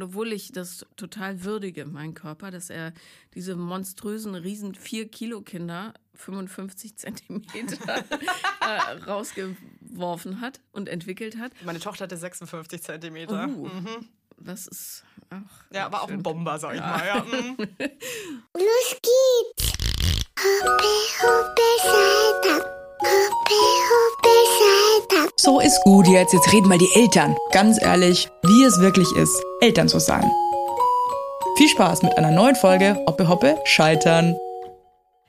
Obwohl ich das total würdige, mein Körper, dass er diese monströsen, riesen 4-Kilo-Kinder 55 Zentimeter äh, rausgeworfen hat und entwickelt hat. Meine Tochter hatte 56 Zentimeter. Uh, mhm. Das ist auch. Ja, war auch ein Bomber, sag ich ja. mal. Ja. Mhm. Los geht's! Hoppe, hoppe, Salta. Hoppe, hoppe, Salta. So ist gut jetzt. Jetzt reden mal die Eltern. Ganz ehrlich, wie es wirklich ist, Eltern zu sein. Viel Spaß mit einer neuen Folge Hoppe Hoppe Scheitern.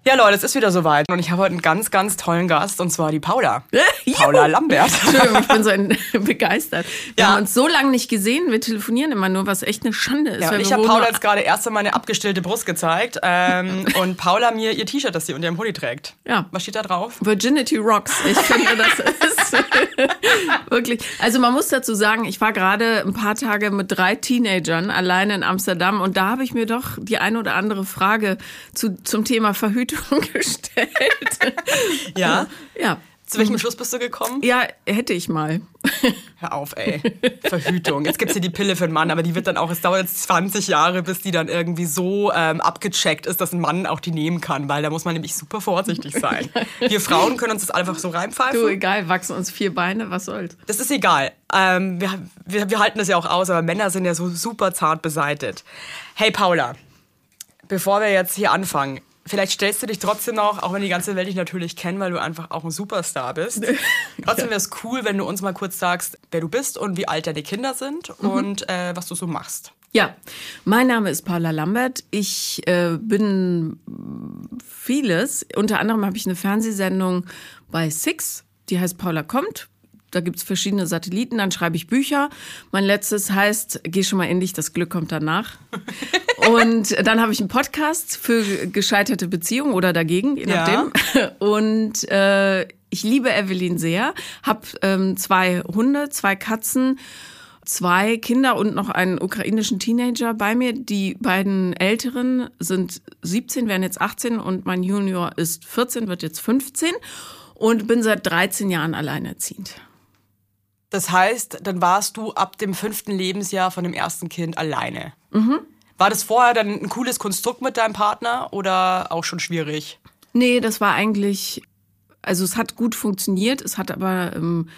Ja, Leute, es ist wieder soweit und ich habe heute einen ganz, ganz tollen Gast und zwar die Paula. Paula Lambert. Entschuldigung, ich bin so ein, begeistert. Wir ja. haben uns so lange nicht gesehen, wir telefonieren immer nur, was echt eine Schande ist. Ja, ich habe Paula jetzt gerade erst einmal meine abgestillte Brust gezeigt ähm, und Paula mir ihr T-Shirt, das sie unter ihrem Hoodie trägt. Ja. Was steht da drauf? Virginity Rocks. Ich finde, das ist wirklich. Also man muss dazu sagen, ich war gerade ein paar Tage mit drei Teenagern alleine in Amsterdam und da habe ich mir doch die eine oder andere Frage zu, zum Thema Verhütung gestellt. Ja? Ja. Zu welchem Schluss bist du gekommen? Ja, hätte ich mal. Hör auf, ey. Verhütung. Jetzt gibt's hier die Pille für einen Mann, aber die wird dann auch, es dauert jetzt 20 Jahre, bis die dann irgendwie so ähm, abgecheckt ist, dass ein Mann auch die nehmen kann, weil da muss man nämlich super vorsichtig sein. Wir Frauen können uns das einfach so reinpfeifen. Du, egal, wachsen uns vier Beine, was soll's. Das ist egal. Ähm, wir, wir, wir halten das ja auch aus, aber Männer sind ja so super zart beseitet. Hey Paula, bevor wir jetzt hier anfangen, Vielleicht stellst du dich trotzdem noch, auch wenn die ganze Welt dich natürlich kennt, weil du einfach auch ein Superstar bist. trotzdem wäre es cool, wenn du uns mal kurz sagst, wer du bist und wie alt deine Kinder sind mhm. und äh, was du so machst. Ja, mein Name ist Paula Lambert. Ich äh, bin vieles. Unter anderem habe ich eine Fernsehsendung bei Six, die heißt Paula kommt. Da gibt's verschiedene Satelliten, dann schreibe ich Bücher. Mein letztes heißt, geh schon mal in dich, das Glück kommt danach. Und dann habe ich einen Podcast für gescheiterte Beziehungen oder dagegen, je nachdem. Ja. Und äh, ich liebe Evelyn sehr, habe ähm, zwei Hunde, zwei Katzen, zwei Kinder und noch einen ukrainischen Teenager bei mir. Die beiden Älteren sind 17, werden jetzt 18 und mein Junior ist 14, wird jetzt 15 und bin seit 13 Jahren alleinerziehend. Das heißt, dann warst du ab dem fünften Lebensjahr von dem ersten Kind alleine. Mhm. War das vorher dann ein cooles Konstrukt mit deinem Partner oder auch schon schwierig? Nee, das war eigentlich, also es hat gut funktioniert, es hat aber ähm,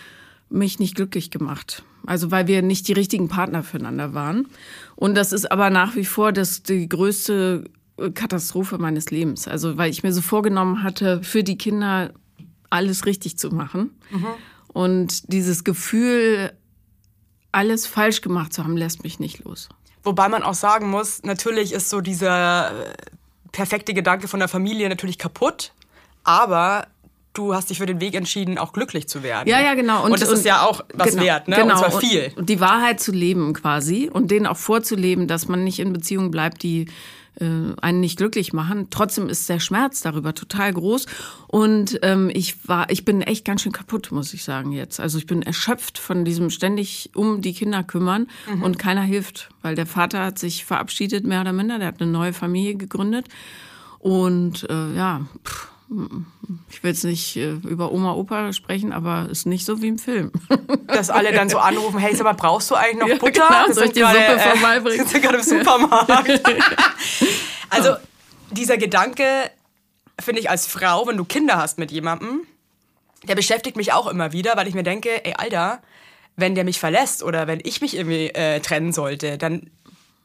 mich nicht glücklich gemacht. Also weil wir nicht die richtigen Partner füreinander waren. Und das ist aber nach wie vor das, die größte äh, Katastrophe meines Lebens. Also weil ich mir so vorgenommen hatte, für die Kinder alles richtig zu machen. Mhm. Und dieses Gefühl, alles falsch gemacht zu haben, lässt mich nicht los. Wobei man auch sagen muss, natürlich ist so dieser äh, perfekte Gedanke von der Familie natürlich kaputt, aber du hast dich für den Weg entschieden, auch glücklich zu werden. Ja, ja, genau. Und, und das und, ist ja auch was genau, wert, ne? Genau. Und zwar viel. Und die Wahrheit zu leben quasi und denen auch vorzuleben, dass man nicht in Beziehungen bleibt, die einen nicht glücklich machen. Trotzdem ist der Schmerz darüber total groß. Und ähm, ich war, ich bin echt ganz schön kaputt, muss ich sagen jetzt. Also ich bin erschöpft von diesem ständig um die Kinder kümmern mhm. und keiner hilft, weil der Vater hat sich verabschiedet mehr oder minder. Der hat eine neue Familie gegründet und äh, ja. Pff ich will jetzt nicht äh, über Oma, Opa sprechen, aber ist nicht so wie im Film. Dass alle dann so anrufen, hey, sag mal, brauchst du eigentlich noch Butter? Ja, genau, soll ich die grade, Suppe äh, vorbeibringen? Sind gerade im Supermarkt. also dieser Gedanke, finde ich als Frau, wenn du Kinder hast mit jemandem, der beschäftigt mich auch immer wieder, weil ich mir denke, ey, Alter, wenn der mich verlässt oder wenn ich mich irgendwie äh, trennen sollte, dann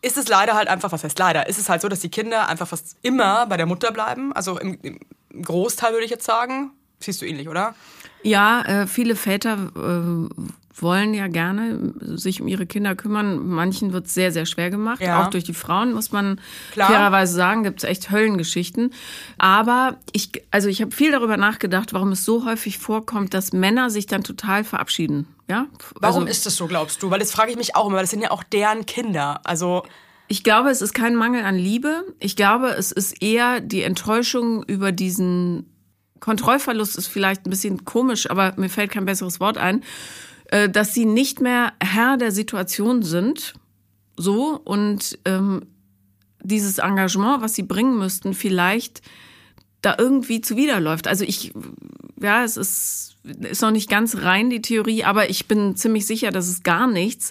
ist es leider halt einfach, was heißt leider, ist es halt so, dass die Kinder einfach fast immer bei der Mutter bleiben. Also im, im Großteil würde ich jetzt sagen. Siehst du ähnlich, oder? Ja, äh, viele Väter äh, wollen ja gerne sich um ihre Kinder kümmern. Manchen wird es sehr, sehr schwer gemacht. Ja. Auch durch die Frauen, muss man Klar. fairerweise sagen, gibt es echt Höllengeschichten. Aber ich, also ich habe viel darüber nachgedacht, warum es so häufig vorkommt, dass Männer sich dann total verabschieden. Ja? Warum also, ist das so, glaubst du? Weil das frage ich mich auch immer, das sind ja auch deren Kinder. Also ich glaube, es ist kein Mangel an Liebe. Ich glaube, es ist eher die Enttäuschung über diesen Kontrollverlust ist vielleicht ein bisschen komisch, aber mir fällt kein besseres Wort ein, äh, dass sie nicht mehr Herr der Situation sind, so und ähm, dieses Engagement, was sie bringen müssten, vielleicht da irgendwie zuwiderläuft. Also ich, ja, es ist, ist noch nicht ganz rein die Theorie, aber ich bin ziemlich sicher, dass es gar nichts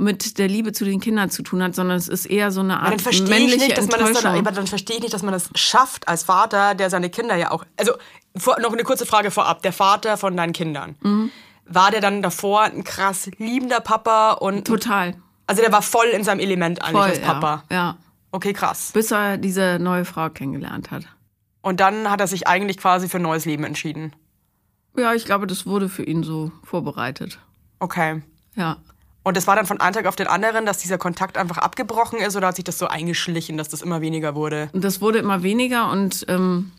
mit der Liebe zu den Kindern zu tun hat, sondern es ist eher so eine Art dann verstehe ich männliche nicht, dass man das Enttäuschung. dann, aber dann verstehe ich nicht, dass man das schafft als Vater, der seine Kinder ja auch. Also vor, noch eine kurze Frage vorab: Der Vater von deinen Kindern, Mhm. war der dann davor ein krass liebender Papa und Total. also der war voll in seinem Element eigentlich Voll, als Papa. Ja, ja. Okay, krass. Bis er diese neue Frau kennengelernt hat. Und dann hat er sich eigentlich quasi für ein neues Leben entschieden. Ja, ich glaube, das wurde für ihn so vorbereitet. Okay. Ja. Und das war dann von einem Tag auf den anderen, dass dieser Kontakt einfach abgebrochen ist oder hat sich das so eingeschlichen, dass das immer weniger wurde? Das wurde immer weniger und ähm,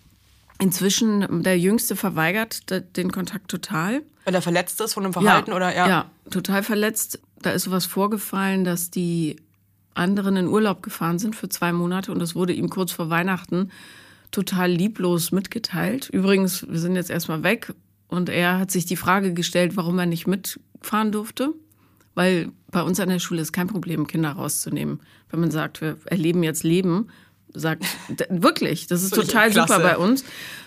inzwischen, der Jüngste verweigert de- den Kontakt total. Wenn er verletzt ist von dem Verhalten oder ja? Ja, total verletzt. Da ist sowas vorgefallen, dass die anderen in Urlaub gefahren sind für zwei Monate und das wurde ihm kurz vor Weihnachten total lieblos mitgeteilt. Übrigens, wir sind jetzt erstmal weg und er hat sich die Frage gestellt, warum er nicht mitfahren durfte. Weil bei uns an der Schule ist kein Problem, Kinder rauszunehmen. Wenn man sagt, wir erleben jetzt Leben, sagt wirklich, das ist total klasse. super bei uns,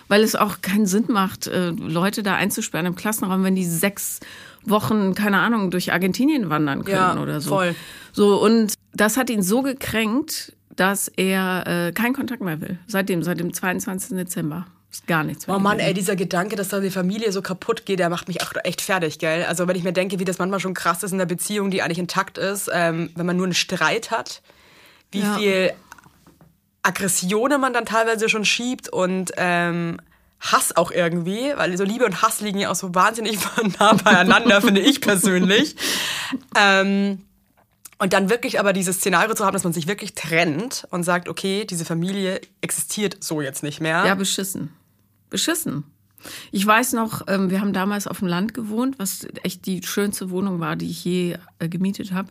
weil es auch keinen Sinn macht, äh, Leute da einzusperren im Klassenraum, wenn die sechs Wochen, keine Ahnung, durch Argentinien wandern können Ja, oder so. voll. So, und das hat ihn so gekränkt, dass er äh, keinen Kontakt mehr will. Seitdem, seit dem 22. Dezember. Ist gar nichts mehr. Oh Mann, ey, dieser Gedanke, dass da die Familie so kaputt geht, der macht mich auch echt fertig, gell? Also wenn ich mir denke, wie das manchmal schon krass ist in der Beziehung, die eigentlich intakt ist, ähm, wenn man nur einen Streit hat, wie Ja. viel Aggressionen man dann teilweise schon schiebt und ähm, Hass auch irgendwie, weil so Liebe und Hass liegen ja auch so wahnsinnig nah beieinander, finde ich persönlich. Ähm, und dann wirklich aber dieses Szenario zu haben, dass man sich wirklich trennt und sagt, okay, diese Familie existiert so jetzt nicht mehr. Ja, beschissen. Beschissen. Ich weiß noch, ähm, wir haben damals auf dem Land gewohnt, was echt die schönste Wohnung war, die ich je äh, gemietet habe.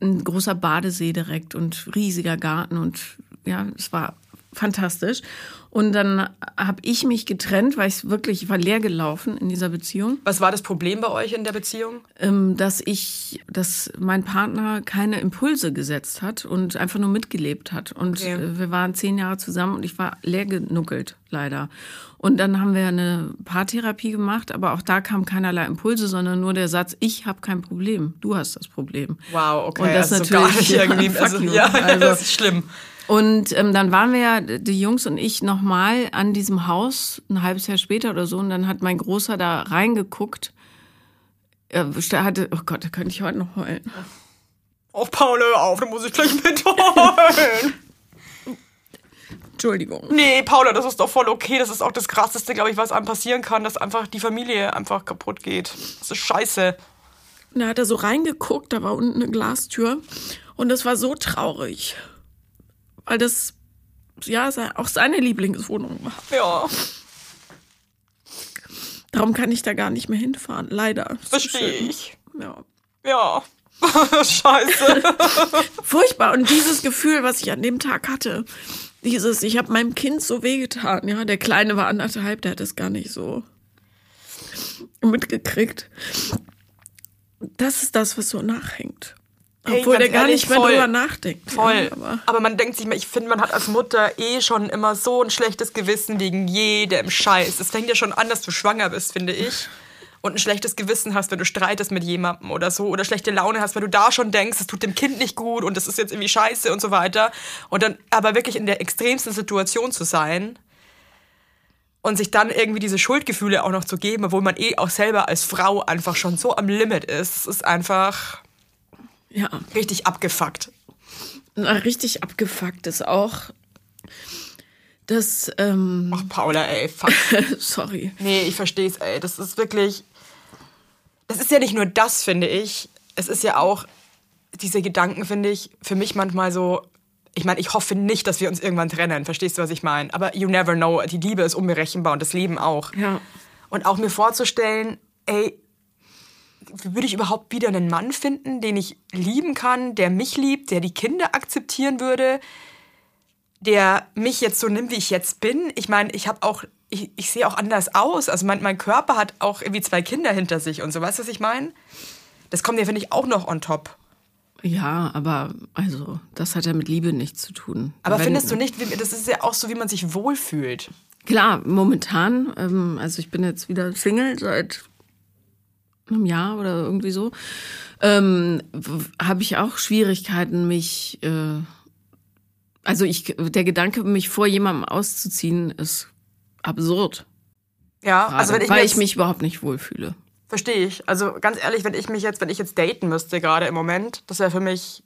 Ein großer Badesee direkt und riesiger Garten und ja, es war fantastisch. Und dann habe ich mich getrennt, weil ich wirklich, ich war leer gelaufen in dieser Beziehung. Was war das Problem bei euch in der Beziehung? ähm, dass ich, dass mein Partner keine Impulse gesetzt hat und einfach nur mitgelebt hat. Und Okay. äh, wir waren zehn Jahre zusammen und ich war leer genuckelt, leider. Und dann haben wir eine Paartherapie gemacht, aber auch da kam keinerlei Impulse, sondern nur der Satz, ich habe kein Problem, du hast das Problem. Wow, okay. Und das also so gar natürlich- nicht irgendwie. Also, ja, Also- das ist schlimm. Und ähm, dann waren wir ja, die Jungs und ich, nochmal an diesem Haus, ein halbes Jahr später oder so. Und dann hat mein Großer da reingeguckt. Er hatte, oh Gott, da könnte ich heute noch heulen. Oh, Paul, hör auf, da muss ich gleich mit heulen. Entschuldigung. Nee, Paula, das ist doch voll okay. Das ist auch das Krasseste, glaube ich, was einem passieren kann, dass einfach die Familie einfach kaputt geht. Das ist scheiße. Und da hat er so reingeguckt, da war unten eine Glastür. Und das war so traurig. Weil das, ja, auch seine Lieblingswohnung war. Ja, Darum kann ich da gar nicht mehr hinfahren, leider. Verstehe ich. Ja. Ja. scheiße. Furchtbar. Und dieses Gefühl, was ich an dem Tag hatte, dieses, ich habe meinem Kind so wehgetan, ja. Der Kleine war anderthalb, der hat es gar nicht so mitgekriegt. Das ist das, was so nachhängt. Ey, Obwohl der gar ehrlich, nicht mehr voll. drüber nachdenkt. Voll. Ja, aber aber man denkt sich mal, ich finde, man hat als Mutter eh schon immer so ein schlechtes Gewissen wegen jedem Scheiß. Es fängt ja schon an, dass du schwanger bist, finde ich. Und ein schlechtes Gewissen hast, wenn du streitest mit jemandem oder so. Oder schlechte Laune hast, weil du da schon denkst, es tut dem Kind nicht gut und das ist jetzt irgendwie scheiße und so weiter. Und dann aber wirklich in der extremsten Situation zu sein und sich dann irgendwie diese Schuldgefühle auch noch zu geben, obwohl man eh auch selber als Frau einfach schon so am Limit ist. Es ist einfach ja, richtig abgefuckt. na, richtig abgefuckt ist auch, dass, ähm, Ach, Paula, ey, fuck. sorry. Nee, ich verstehe es, ey. Das ist wirklich. Das ist ja nicht nur das, finde ich. Es ist ja auch diese Gedanken, finde ich, für mich manchmal so. Ich meine, ich hoffe nicht, dass wir uns irgendwann trennen. Verstehst du, was ich meine? Aber you never know. Die Liebe ist unberechenbar und das Leben auch. Ja. Und auch mir vorzustellen, ey, würde ich überhaupt wieder einen Mann finden, den ich lieben kann, der mich liebt, der die Kinder akzeptieren würde, der mich jetzt so nimmt, wie ich jetzt bin. Ich meine, ich habe auch, ich, ich sehe auch anders aus. Also mein, mein Körper hat auch irgendwie zwei Kinder hinter sich und so. Weißt du, was ich meine? Das kommt ja, finde ich, auch noch on top. Ja, aber also, das hat ja mit Liebe nichts zu tun. Aber Wenn- findest du nicht, wie, das ist ja auch so, wie man sich wohlfühlt. Klar, momentan, ähm, also ich bin jetzt wieder Single seit einem Jahr oder irgendwie so, ähm, habe ich auch Schwierigkeiten, mich, äh, also ich, der Gedanke, mich vor jemandem auszuziehen, ist absurd. Ja, Gerade, also wenn ich weil ich mich überhaupt nicht wohlfühle. Verstehe ich. Also ganz ehrlich, wenn ich mich jetzt, wenn ich jetzt daten müsste, gerade im Moment, das wäre für mich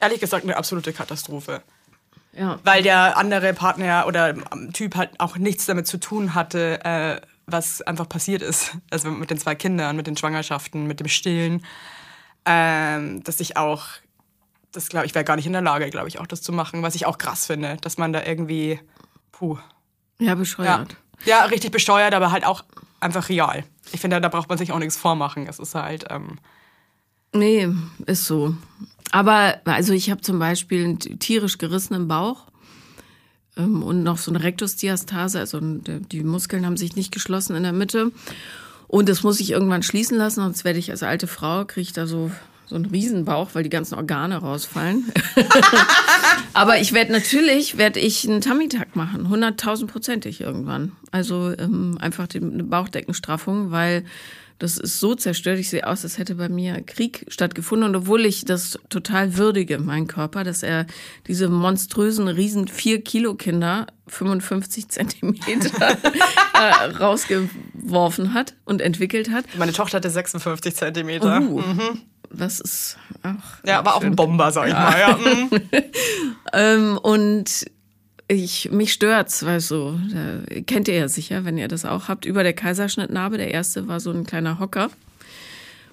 ehrlich gesagt eine absolute Katastrophe. Ja. Weil der andere Partner oder Typ halt auch nichts damit zu tun hatte, äh, was einfach passiert ist. Also mit den zwei Kindern, mit den Schwangerschaften, mit dem Stillen. Ähm, dass ich auch, das glaube ich, wäre gar nicht in der Lage, glaube ich, auch das zu machen, was ich auch krass finde, dass man da irgendwie, puh. Ja, Ja, bescheuert. ja richtig besteuert, aber halt auch einfach real. Ich finde, da braucht man sich auch nichts vormachen. Es ist halt, ähm, Nee, ist so. Aber also ich habe zum Beispiel einen tierisch gerissenen Bauch und noch so eine Rektusdiastase, also die Muskeln haben sich nicht geschlossen in der Mitte. Und das muss ich irgendwann schließen lassen, sonst werde ich als alte Frau, kriege ich da so, so einen Riesenbauch, weil die ganzen Organe rausfallen. Aber ich werde natürlich, werde ich einen Tummy-Tuck machen, 100.000 prozentig irgendwann. Also ähm, einfach die, eine Bauchdeckenstraffung, weil das ist so zerstört. Ich sehe aus, als hätte bei mir Krieg stattgefunden. Und obwohl ich das total würdige, meinen Körper, dass er diese monströsen, riesen 4-Kilo-Kinder 55 Zentimeter äh, rausgeworfen hat und entwickelt hat. meine Tochter hatte 56 Zentimeter. Uh, Das ist auch. Ja, war auch ein Bomber, sag ich mal. Ja. mhm. Ähm, und ich, mich stört's, weil so, da, kennt ihr ja sicher, wenn ihr das auch habt, über der Kaiserschnittnarbe. Der erste war so ein kleiner Hocker.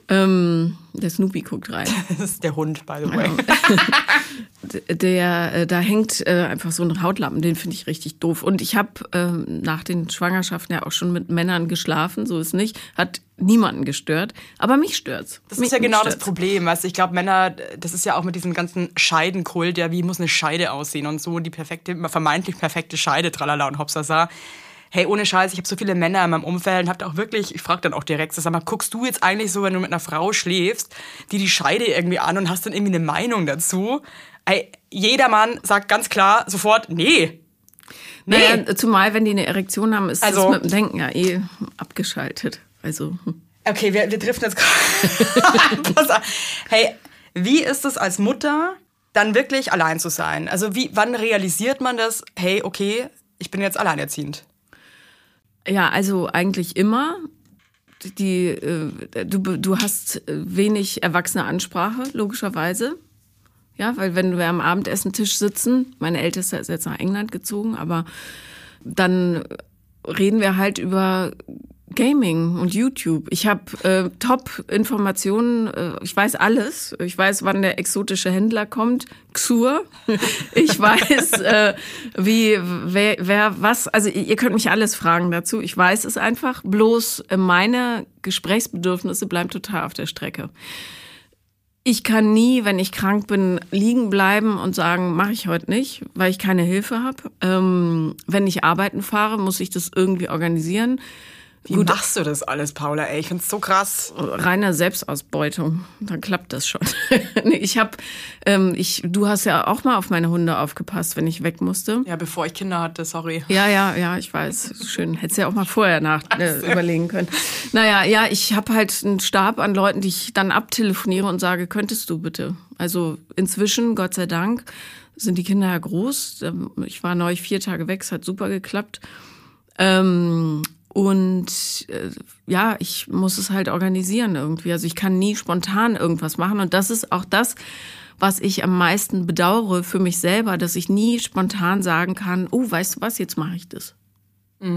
Ähm, der Snoopy guckt rein. Das ist der Hund, by the way. D- Der, äh, da hängt äh, einfach so ein Hautlappen, den finde ich richtig doof. Und ich habe ähm, nach den Schwangerschaften ja auch schon mit Männern geschlafen, so ist nicht. Hat niemanden gestört, aber mich stört's. Das mich, ist ja genau mich das stört's. Problem. Weißt ich glaube, Männer, das ist ja auch mit diesem ganzen Scheidenkult, ja, wie muss eine Scheide aussehen und so, die perfekte, vermeintlich perfekte Scheide, tralala und hopsasa. Hey, ohne Scheiß, ich habe so viele Männer in meinem Umfeld und hab da auch wirklich, ich frage dann auch direkt, sag mal, guckst du jetzt eigentlich so, wenn du mit einer Frau schläfst, die die Scheide irgendwie an und hast dann irgendwie eine Meinung dazu? Ey, jeder Mann sagt ganz klar sofort, nee. Nee. Naja, zumal, wenn die eine Erektion haben, ist Also- das mit dem Denken ja eh abgeschaltet. Also, hm. Okay, wir, wir driften jetzt gerade. Hey, wie ist es als Mutter, dann wirklich allein zu sein? Also wie, wann realisiert man das? Hey, okay, ich bin jetzt alleinerziehend. Ja, also eigentlich immer. Die, äh, du, du hast wenig erwachsene Ansprache, logischerweise. Ja, weil wenn wir am Abendessentisch sitzen, meine Älteste ist jetzt nach England gezogen, aber dann reden wir halt über Gaming und YouTube. Ich habe äh, Top-Informationen, äh, ich weiß alles. Ich weiß, wann der exotische Händler kommt, Xur. Ich weiß, äh, wie, wer, wer, was, also ihr könnt mich alles fragen dazu. Ich weiß es einfach, bloß äh, meine Gesprächsbedürfnisse bleiben total auf der Strecke. Ich kann nie, wenn ich krank bin, liegen bleiben und sagen, mache ich heute nicht, weil ich keine Hilfe habe. Ähm, wenn ich arbeiten fahre, muss ich das irgendwie organisieren. Wie machst du das alles, Paula? Ey, ich find's so krass. reine Selbstausbeutung, dann klappt das schon. ich habe, ähm, ich, du hast ja auch mal auf meine Hunde aufgepasst, wenn ich weg musste. Ja, bevor ich Kinder hatte, sorry. Ja, ja, ja, ich weiß. Schön. Hättest ja auch mal vorher nach äh, überlegen können. Naja, ja, ich habe halt einen Stab an Leuten, die ich dann abtelefoniere und sage, könntest du bitte? Also inzwischen, Gott sei Dank, sind die Kinder ja groß. Ähm, Ich war neulich vier Tage weg, es hat super geklappt. Ähm, und äh, ja, ich muss es halt organisieren irgendwie. Also ich kann nie spontan irgendwas machen. Und das ist auch das, was ich am meisten bedauere für mich selber, dass ich nie spontan sagen kann, oh, weißt du was, jetzt mache ich das.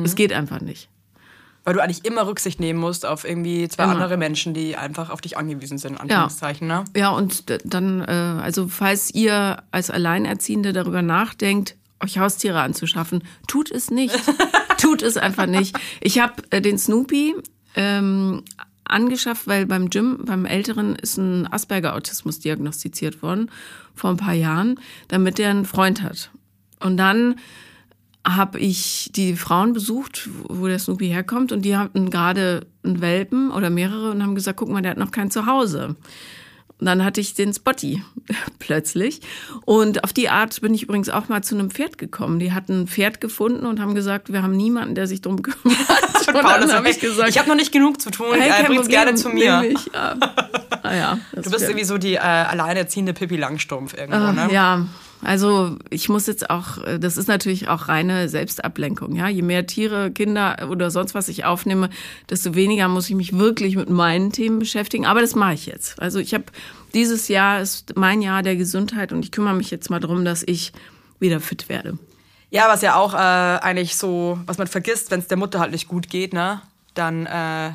Es geht einfach nicht. Weil du eigentlich immer Rücksicht nehmen musst auf irgendwie zwei Immer. andere Menschen, die einfach auf dich angewiesen sind, in Anführungszeichen, ne? Ja, und dann, äh, also falls ihr als Alleinerziehende darüber nachdenkt, euch Haustiere anzuschaffen, tut es nicht. tut es einfach nicht. Ich habe äh, den Snoopy ähm, angeschafft, weil beim Jim, beim Älteren, ist ein Asperger-Autismus diagnostiziert worden vor ein paar Jahren, damit er einen Freund hat. Und dann habe ich die Frauen besucht, wo der Snoopy herkommt, und die hatten gerade einen Welpen oder mehrere und haben gesagt, guck mal, der hat noch kein Zuhause. Und dann hatte ich den Spotty plötzlich. Und auf die Art bin ich übrigens auch mal zu einem Pferd gekommen. Die hatten ein Pferd gefunden und haben gesagt, wir haben niemanden, der sich drum kümmert. Und dann habe ich gesagt, ich habe noch nicht genug zu tun, hey, äh, bring's gerne zu mir. Ich, ja. Ah, ja, Du bist irgendwie so die äh, alleinerziehende Pippi Langstrumpf irgendwo, Ah, ne? Ja, also ich muss jetzt auch, äh, das ist natürlich auch reine Selbstablenkung. Ja, je mehr Tiere, Kinder oder sonst was ich aufnehme, desto weniger muss ich mich wirklich mit meinen Themen beschäftigen. Aber das mache ich jetzt. Also ich habe dieses Jahr ist mein Jahr der Gesundheit und ich kümmere mich jetzt mal darum, dass ich wieder fit werde. Ja, was ja auch äh, eigentlich so, was man vergisst, wenn es der Mutter halt nicht gut geht, ne? Dann äh,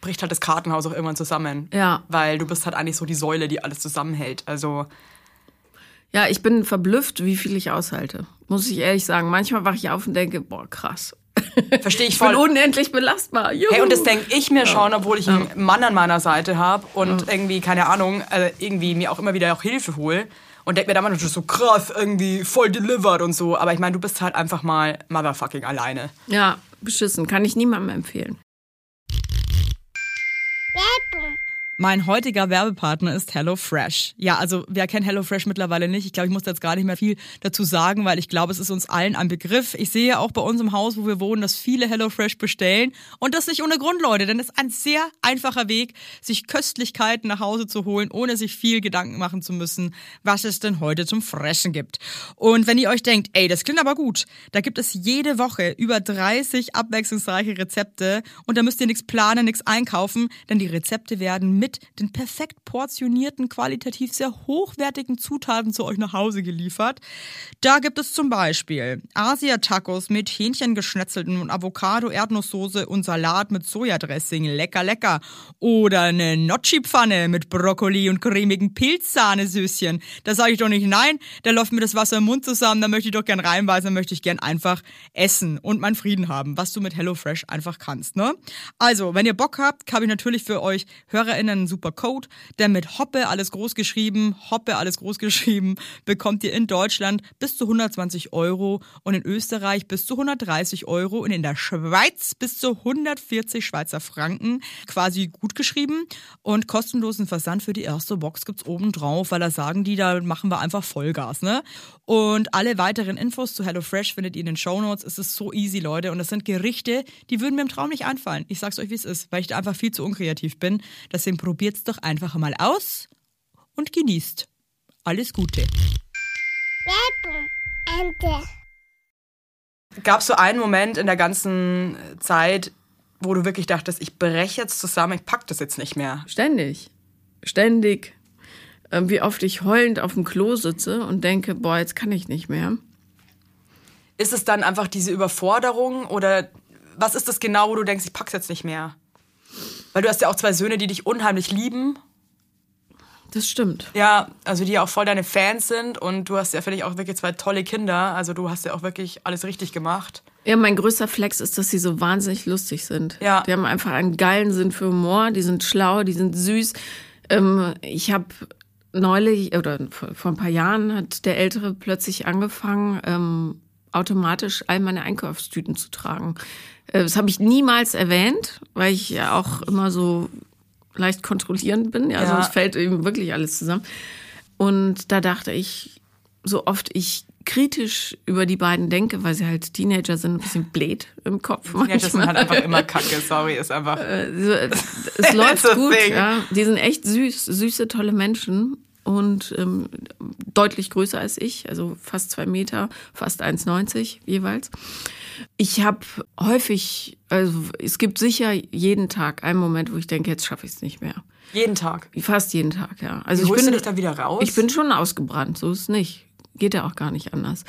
bricht halt das Kartenhaus auch irgendwann zusammen. Ja. Weil du bist halt eigentlich so die Säule, die alles zusammenhält. Also Ja, ich bin verblüfft, wie viel ich aushalte. Muss ich ehrlich sagen. Manchmal wache ich auf und denke, boah, krass. verstehe ich Ich bin voll. unendlich belastbar. Juhu. Hey, und das denke ich mir schon, obwohl ich einen Mann an meiner Seite habe und irgendwie, keine Ahnung, äh, irgendwie mir auch immer wieder auch Hilfe hole. Und denke mir dann manchmal so krass, irgendwie voll delivered und so. Aber ich meine, du bist halt einfach mal motherfucking alleine. Ja, beschissen. Kann ich niemandem empfehlen. Mein heutiger Werbepartner ist HelloFresh. Ja, also wer kennt HelloFresh mittlerweile nicht? Ich glaube, ich muss da jetzt gar nicht mehr viel dazu sagen, weil ich glaube, es ist uns allen ein Begriff. Ich sehe auch bei uns im Haus, wo wir wohnen, dass viele HelloFresh bestellen. Und das nicht ohne Grund, Leute, denn es ist ein sehr einfacher Weg, sich Köstlichkeiten nach Hause zu holen, ohne sich viel Gedanken machen zu müssen, was es denn heute zum Fressen gibt. Und wenn ihr euch denkt, ey, das klingt aber gut, da gibt es jede Woche über 30 abwechslungsreiche Rezepte und da müsst ihr nichts planen, nichts einkaufen, denn die Rezepte werden mit den perfekt portionierten, qualitativ sehr hochwertigen Zutaten zu euch nach Hause geliefert. Da gibt es zum Beispiel Asia-Tacos mit Hähnchengeschnetzelten und Avocado-Erdnusssoße und Salat mit Sojadressing. Lecker, lecker. Oder eine Gnocchi-Pfanne mit Brokkoli und cremigen Pilzsahnesüßchen. Da sage ich doch nicht nein, da läuft mir das Wasser im Mund zusammen, da möchte ich doch gern reinbeißen, da möchte ich gern einfach essen und meinen Frieden haben, was du mit HelloFresh einfach kannst, ne? Also, wenn ihr Bock habt, habe ich natürlich für euch HörerInnen einen super Code, der mit Hoppe alles groß geschrieben, Hoppe alles groß geschrieben, bekommt ihr in Deutschland bis zu 120 Euro und in Österreich bis zu 130 Euro und in der Schweiz bis zu 140 Schweizer Franken quasi gut geschrieben und kostenlosen Versand für die erste Box gibt's oben drauf, weil da sagen die, da machen wir einfach Vollgas, ne? Und alle weiteren Infos zu HelloFresh findet ihr in den Shownotes. Es ist so easy, Leute. Und das sind Gerichte, die würden mir im Traum nicht einfallen. Ich sag's euch, wie es ist, weil ich da einfach viel zu unkreativ bin. Deswegen probiert's doch einfach mal aus und genießt. Alles Gute. Werbung. Ende. Gab es so einen Moment in der ganzen Zeit, wo du wirklich dachtest, ich breche jetzt zusammen, ich pack das jetzt nicht mehr? Ständig. Ständig. Ähm, Wie oft ich heulend auf dem Klo sitze und denke, boah, jetzt kann ich nicht mehr. Ist es dann einfach diese Überforderung oder was ist das genau, wo du denkst, ich pack's jetzt nicht mehr? Weil du hast ja auch zwei Söhne, die dich unheimlich lieben. Das stimmt. Ja, also die ja auch voll deine Fans sind und du hast ja, finde ich, auch wirklich zwei tolle Kinder. Also du hast ja auch wirklich alles richtig gemacht. Ja, mein größter Flex ist, dass sie so wahnsinnig lustig sind. Ja. Die haben einfach einen geilen Sinn für Humor, die sind schlau, die sind süß. Ähm, ich habe neulich oder vor, ein paar Jahren hat der Ältere plötzlich angefangen, ähm, automatisch all meine Einkaufstüten zu tragen. Äh, das habe ich niemals erwähnt, weil ich ja auch immer so leicht kontrollierend bin. Ja, Ja. sonst fällt eben wirklich alles zusammen. Und da dachte ich, so oft ich kritisch über die beiden denke, weil sie halt Teenager sind, ein bisschen blöd im Kopf. Ja, das sind halt einfach immer Kacke, sorry, ist einfach. So, es läuft gut, ja. Die sind echt süß, süße, tolle Menschen und ähm, deutlich größer als ich, also fast zwei Meter, fast 1,90 jeweils. Ich habe häufig, also es gibt sicher jeden Tag einen Moment, wo ich denke, jetzt schaffe ich es nicht mehr. Jeden Tag. Fast jeden Tag, ja. Also Wie ich bin, du dich da wieder raus? Ich bin schon ausgebrannt, so ist es nicht. Geht ja auch gar nicht anders.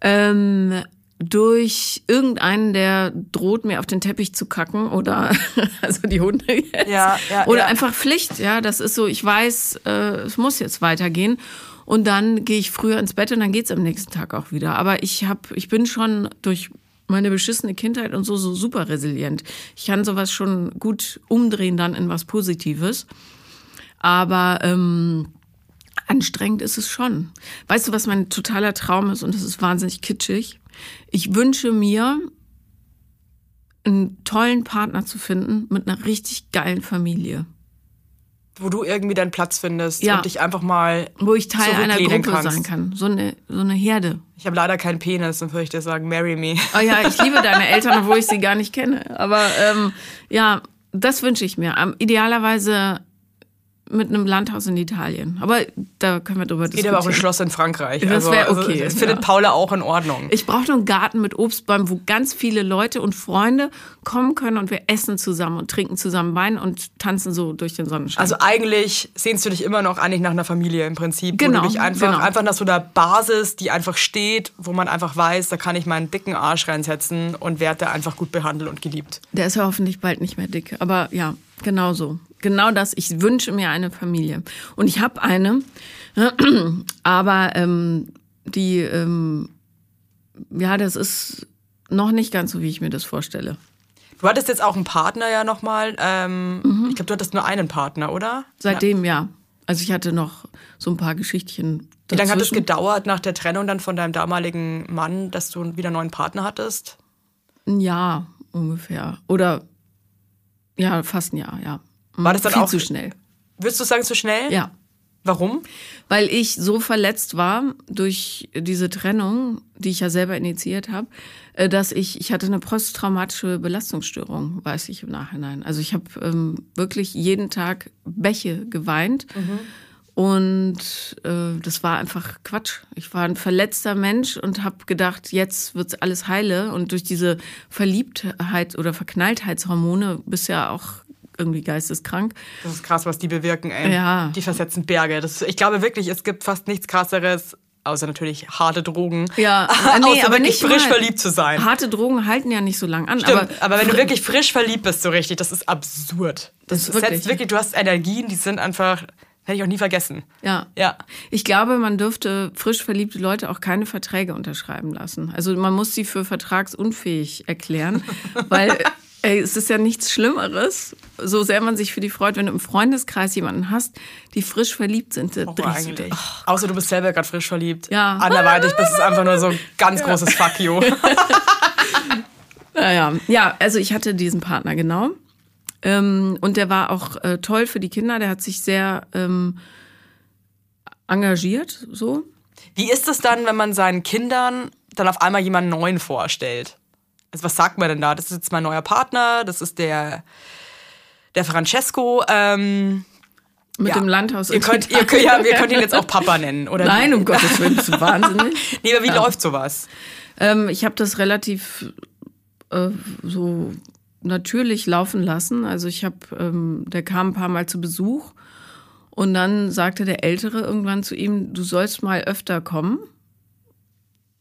Ähm, durch irgendeinen, der droht, mir auf den Teppich zu kacken oder also die Hunde jetzt. Ja, ja, oder ja. einfach Pflicht, ja. Das ist so, ich weiß, äh, es muss jetzt weitergehen. Und dann gehe ich früher ins Bett und dann geht's am nächsten Tag auch wieder. Aber ich hab, ich bin schon durch meine beschissene Kindheit und so, so super resilient. Ich kann sowas schon gut umdrehen dann in was Positives. Aber ähm, anstrengend ist es schon. Weißt du, was mein totaler Traum ist? Und das ist wahnsinnig kitschig. Ich wünsche mir, einen tollen Partner zu finden mit einer richtig geilen Familie. wo du irgendwie deinen Platz findest Ja. und dich einfach mal Wo ich Teil einer Gruppe kannst. sein kann. So eine, so eine Herde. Ich habe leider keinen Penis, dann würde ich dir sagen, marry me. Oh ja, ich liebe deine Eltern, obwohl ich sie gar nicht kenne. Aber ähm, ja, das wünsche ich mir. Ähm, idealerweise mit einem Landhaus in Italien. Aber da können wir drüber Geht diskutieren. aber auch ein Schloss in Frankreich. Das also, wär also, okay, das findet ja. Paula auch in Ordnung. Ich brauche nur einen Garten mit Obstbäumen, wo ganz viele Leute und Freunde kommen können und wir essen zusammen und trinken zusammen Wein und tanzen so durch den Sonnenschein. Also eigentlich sehnst du dich immer noch eigentlich nach einer Familie im Prinzip. Wo Genau, du dich einfach, genau. einfach nach so einer Basis, die einfach steht, wo man einfach weiß, da kann ich meinen dicken Arsch reinsetzen und werde einfach gut behandelt und geliebt. Der ist ja hoffentlich bald nicht mehr dick. Aber ja, genau so. Genau das. Ich wünsche mir eine Familie. Und ich habe eine, aber ähm, die, ähm, ja, das ist noch nicht ganz so, wie ich mir das vorstelle. Du hattest jetzt auch einen Partner ja nochmal. Ähm, Ich glaube, du hattest nur einen Partner, oder? Seitdem ja. Also ich hatte noch so ein paar Geschichtchen. Wie lange hat es gedauert nach der Trennung dann von deinem damaligen Mann, dass du wieder einen neuen Partner hattest? Ein Jahr ungefähr. Oder ja, fast ein Jahr, ja. War das dann Viel auch- zu schnell. Würdest du sagen, zu schnell? Ja. Warum? Weil ich so verletzt war durch diese Trennung, die ich ja selber initiiert habe, äh, dass ich, ich hatte eine posttraumatische Belastungsstörung, weiß ich im Nachhinein. Also ich habe ähm, wirklich jeden Tag Bäche geweint. Und äh, das war einfach Quatsch. Ich war ein verletzter Mensch und habe gedacht, jetzt wird's alles heile. Und durch diese Verliebtheit oder Verknalltheitshormone bist ja auch irgendwie geisteskrank. Das ist krass, was die bewirken, ey. Ja. Die versetzen Berge. Das, ich glaube wirklich, es gibt fast nichts krasseres, außer natürlich harte Drogen. Ja, nee, aber nicht frisch mal. verliebt zu sein. Harte Drogen halten ja nicht so lang an. Stimmt, aber, aber, wenn du wirklich frisch verliebt bist, so richtig, das ist absurd. Das, Das ist setzt wirklich- wirklich, du hast Energien, die sind einfach, hätte ich auch nie vergessen. Ja. Ja. Ich glaube, man dürfte frisch verliebte Leute auch keine Verträge unterschreiben lassen. Also man muss sie für vertragsunfähig erklären, weil ey, es ist ja nichts Schlimmeres, so sehr man sich für die freut, wenn du im Freundeskreis jemanden hast, die frisch verliebt sind, Horror drehst du eigentlich. dich. Außer du bist selber gerade frisch verliebt. Ja. Anderweitig bist es einfach nur so ein ganz großes Fuck you. Naja, ja, also ich hatte diesen Partner, genau. Ähm, und der war auch äh, toll für die Kinder, der hat sich sehr ähm, engagiert, so. Wie ist es dann, wenn man seinen Kindern dann auf einmal jemanden neuen vorstellt? Also was sagt man denn da? Das ist jetzt mein neuer Partner, das ist der, der Francesco. Ähm, Mit ja. dem Landhaus. Ihr könnt, ihr, ja, wir können ihn jetzt auch Papa nennen. Oder Nein, um Gottes Willen, du wahnsinnig. Nee, aber wie läuft sowas? Ähm, ich habe das relativ äh, so natürlich laufen lassen. Also ich habe, ähm, der kam ein paar Mal zu Besuch und dann sagte der Ältere irgendwann zu ihm, du sollst mal öfter kommen.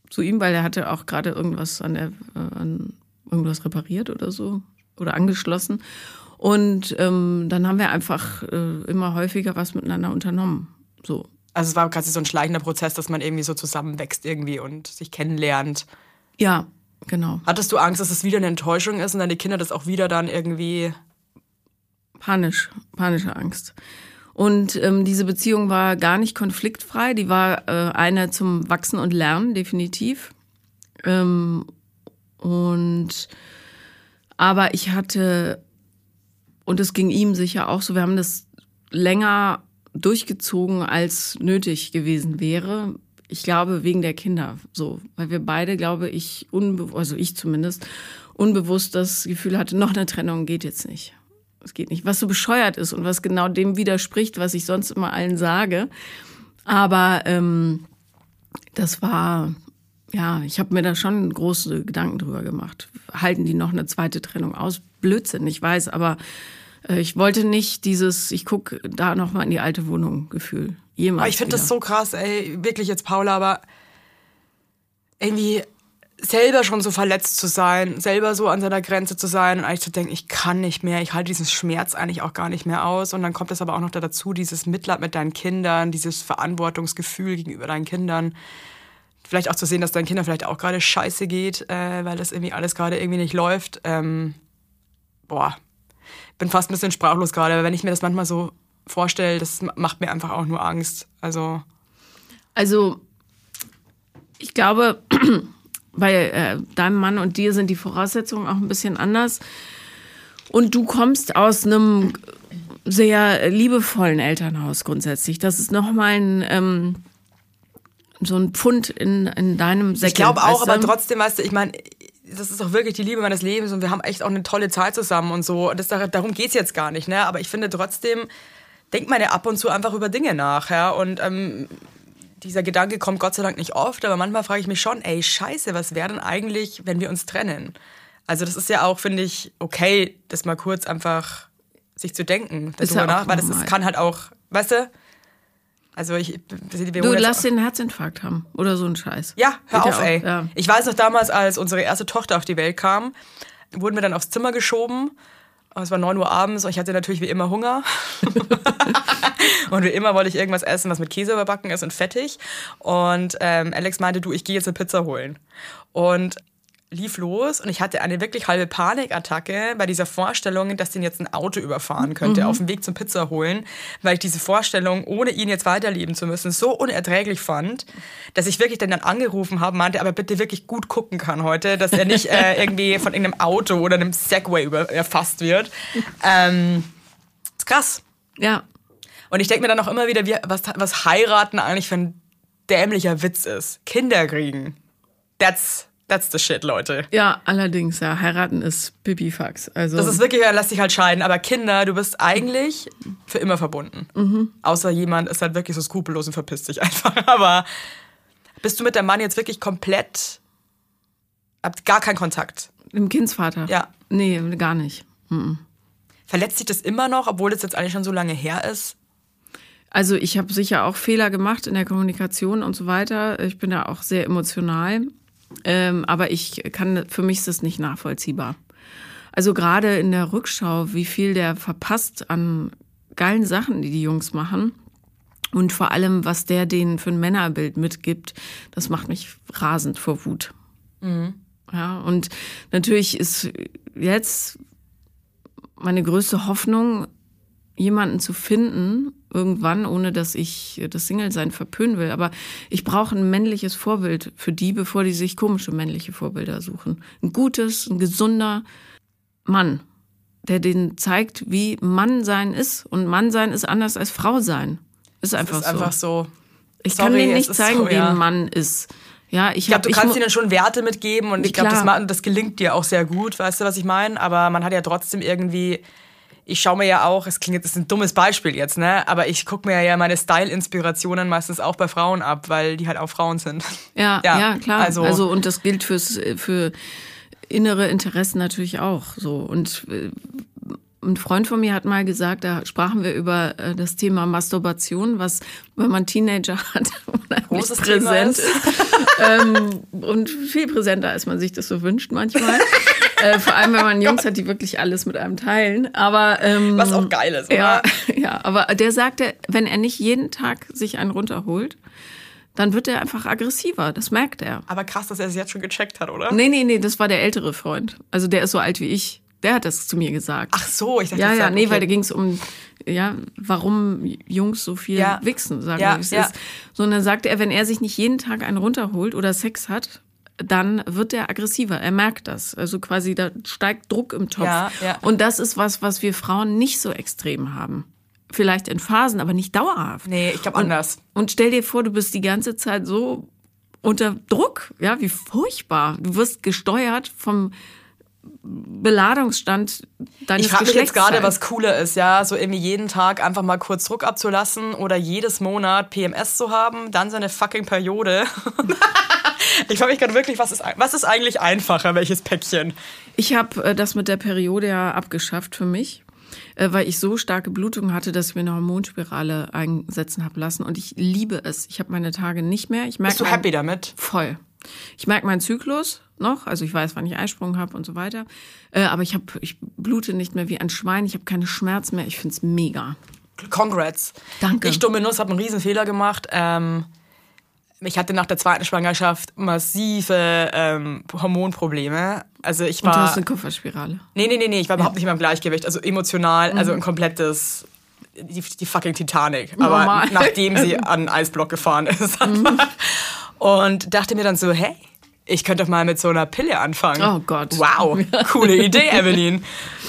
Zu ihm, weil er hatte auch gerade irgendwas an der, äh, an irgendwas repariert oder so oder angeschlossen. Und ähm, dann haben wir einfach äh, immer häufiger was miteinander unternommen. So. Also es war quasi so ein schleichender Prozess, dass man irgendwie so zusammenwächst irgendwie und sich kennenlernt. Ja, genau. Hattest du Angst, dass es wieder eine Enttäuschung ist und deine Kinder das auch wieder dann irgendwie... panisch, panische Angst. Und ähm, diese Beziehung war gar nicht konfliktfrei. Die war äh, eine zum Wachsen und Lernen, definitiv. Ähm, und aber ich hatte, und es ging ihm sicher auch so, wir haben das länger durchgezogen, als nötig gewesen wäre. Ich glaube, wegen der Kinder so. Weil wir beide, glaube ich, also ich zumindest, unbewusst das Gefühl hatte, noch eine Trennung geht jetzt nicht. Es geht nicht. Was so bescheuert ist und was genau dem widerspricht, was ich sonst immer allen sage. Aber ähm, das war, ja, ich habe mir da schon große Gedanken drüber gemacht. Halten die noch eine zweite Trennung aus? Blödsinn, ich weiß, aber äh, ich wollte nicht dieses, ich guck da noch mal in die alte Wohnung Gefühl. Jemals Aber ich finde das so krass, ey, wirklich jetzt Paula, aber irgendwie selber schon so verletzt zu sein, selber so an seiner Grenze zu sein und eigentlich zu denken, ich kann nicht mehr, ich halte diesen Schmerz eigentlich auch gar nicht mehr aus. Und dann kommt das aber auch noch da dazu, dieses Mitleid mit deinen Kindern, dieses Verantwortungsgefühl gegenüber deinen Kindern. Vielleicht auch zu sehen, dass deinen Kindern vielleicht auch gerade scheiße geht, äh, weil das irgendwie alles gerade irgendwie nicht läuft. Ähm, boah, bin fast ein bisschen sprachlos gerade, weil wenn ich mir das manchmal so vorstelle, das macht mir einfach auch nur Angst. Also Also, ich glaube, bei äh, deinem Mann und dir sind die Voraussetzungen auch ein bisschen anders. Und du kommst aus einem sehr liebevollen Elternhaus grundsätzlich. Das ist nochmal ein, ähm, so ein Pfund in, in deinem Säckel. Ich glaube auch, weißt du? aber trotzdem, weißt du, ich meine, das ist auch wirklich die Liebe meines Lebens und wir haben echt auch eine tolle Zeit zusammen und so. Und das, darum geht's jetzt gar nicht, ne? Aber ich finde trotzdem, denkt man ja ab und zu einfach über Dinge nach, ja? Und ähm, dieser Gedanke kommt Gott sei Dank nicht oft, aber manchmal frage ich mich schon, ey, scheiße, was wäre denn eigentlich, wenn wir uns trennen? Also das ist ja auch, finde ich, okay, das mal kurz einfach sich zu denken, darüber ja nach, weil das ist, kann halt auch, weißt du? Also ich, wir Du lass den Herzinfarkt haben oder so ein Scheiß. ja, hör Geht auf, ja ey. ja. Ich weiß noch damals, als unsere erste Tochter auf die Welt kam, wurden wir dann aufs Zimmer geschoben. Es war 9 Uhr abends und ich hatte natürlich wie immer Hunger. und wie immer wollte ich irgendwas essen, was mit Käse überbacken ist und fettig. Und ähm, Alex meinte, du, ich gehe jetzt eine Pizza holen. Und lief los und ich hatte eine wirklich halbe Panikattacke bei dieser Vorstellung, dass den jetzt ein Auto überfahren könnte auf dem Weg zum Pizza holen, weil ich diese Vorstellung, ohne ihn jetzt weiterleben zu müssen, so unerträglich fand, dass ich wirklich dann, dann angerufen habe, meinte, aber bitte wirklich gut gucken kann heute, dass er nicht äh, irgendwie von irgendeinem Auto oder einem Segway über, erfasst wird. Ähm, ist krass. Ja. Und ich denke mir dann auch immer wieder, wie, was, was heiraten eigentlich für ein dämlicher Witz ist. Kinder kriegen. That's, that's the shit, Leute. Ja, allerdings, ja. Heiraten ist Pipifax. Also, Das ist wirklich, ja, lass dich halt scheiden. Aber Kinder, du bist eigentlich für immer verbunden. Außer jemand ist halt wirklich so skrupellos und verpisst sich einfach. Aber bist du mit dem Mann jetzt wirklich komplett, habt gar keinen Kontakt? Im Kindsvater. Ja. Nee, gar nicht. Verletzt sich das immer noch, obwohl das jetzt eigentlich schon so lange her ist? Also ich habe sicher auch Fehler gemacht in der Kommunikation und so weiter. Ich bin da auch sehr emotional. Ähm, aber ich kann, für mich ist das nicht nachvollziehbar. Also gerade in der Rückschau, wie viel der verpasst an geilen Sachen, die die Jungs machen. Und vor allem, was der denen für ein Männerbild mitgibt, das macht mich rasend vor Wut. Ja, und natürlich ist jetzt meine größte Hoffnung, jemanden zu finden, irgendwann, ohne dass ich das Single-Sein verpönen will. Aber ich brauche ein männliches Vorbild für die, bevor die sich komische männliche Vorbilder suchen. Ein gutes, ein gesunder Mann, der denen zeigt, wie Mann sein ist. Und Mann sein ist anders als Frau sein. Ist einfach ist einfach so. so. Ich Sorry, kann denen nicht zeigen, so, wie ja. ein Mann ist. Ja, ich, Ich glaube, du kannst ihnen schon Werte mitgeben und ich glaube, das, das gelingt dir auch sehr gut, weißt du, was ich meine? Aber man hat ja trotzdem irgendwie, ich schaue mir ja auch, es klingt jetzt das ist ein dummes Beispiel jetzt, ne? Aber ich gucke mir ja meine Style-Inspirationen meistens auch bei Frauen ab, weil die halt auch Frauen sind. Ja, Ja, ja, klar. also- Also, und das gilt fürs, für innere Interessen natürlich auch so. Und äh, ein Freund von mir hat mal gesagt, da sprachen wir über äh, das Thema Masturbation, was, wenn man Teenager hat, Großes präsent ist. ist. ähm, und viel präsenter, als man sich das so wünscht manchmal. Äh, vor allem, wenn man Jungs hat, die wirklich alles mit einem teilen. Aber ähm, Was auch geil ist, oder? ja, ja, aber der sagte, wenn er nicht jeden Tag sich einen runterholt, dann wird er einfach aggressiver. Das merkt er. Aber krass, dass er es jetzt schon gecheckt hat, oder? Nee, nee, nee, das war der ältere Freund. Also der ist so alt wie ich. Der hat das zu mir gesagt. Ach so, ich dachte, ja, ja, nee, okay. weil da ging es um, ja, warum Jungs so viel Ja. wichsen, sagen Ja, wir, ja. ist. So, und dann sagte er, wenn er sich nicht jeden Tag einen runterholt oder Sex hat, dann wird er aggressiver. Er merkt das. Also quasi, da steigt Druck im Topf. Ja, ja. Und das ist was, was wir Frauen nicht so extrem haben. Vielleicht in Phasen, aber nicht dauerhaft. Nee, ich glaube anders. Und stell dir vor, du bist die ganze Zeit so unter Druck, ja, wie furchtbar. Du wirst gesteuert vom Beladungsstand deines Ich frage mich jetzt gerade, was cooler ist, ja, so irgendwie jeden Tag einfach mal kurz Druck abzulassen oder jedes Monat PMS zu haben, dann seine fucking Periode. ich frage mich gerade wirklich, was ist, was ist eigentlich einfacher, welches Päckchen? Ich habe äh, das mit der Periode ja abgeschafft für mich, äh, weil ich so starke Blutung hatte, dass ich mir eine Hormonspirale einsetzen habe lassen. Und ich liebe es. Ich habe meine Tage nicht mehr. Ich merke Bist du mein- happy damit? Voll. Ich merke meinen Zyklus noch, also ich weiß, wann ich Eisprung habe und so weiter. Äh, aber ich habe, ich blute nicht mehr wie ein Schwein. Ich habe keine Schmerzen mehr. Ich find's mega. Congrats. Danke. Ich, dumme Nuss, habe einen riesen Fehler gemacht. Ähm, ich hatte nach der zweiten Schwangerschaft massive ähm, Hormonprobleme. Also ich Und du war... hast eine Kupferspirale. Nee, nee, nee, nee, ich war überhaupt nicht mehr im Gleichgewicht. Also emotional, also ein komplettes. Die, die fucking Titanic. Aber Normal. nachdem sie an einen Eisblock gefahren ist. einfach. Und dachte mir dann so, hey, ich könnte doch mal mit so einer Pille anfangen. Oh Gott. Wow, coole Idee, Evelyn.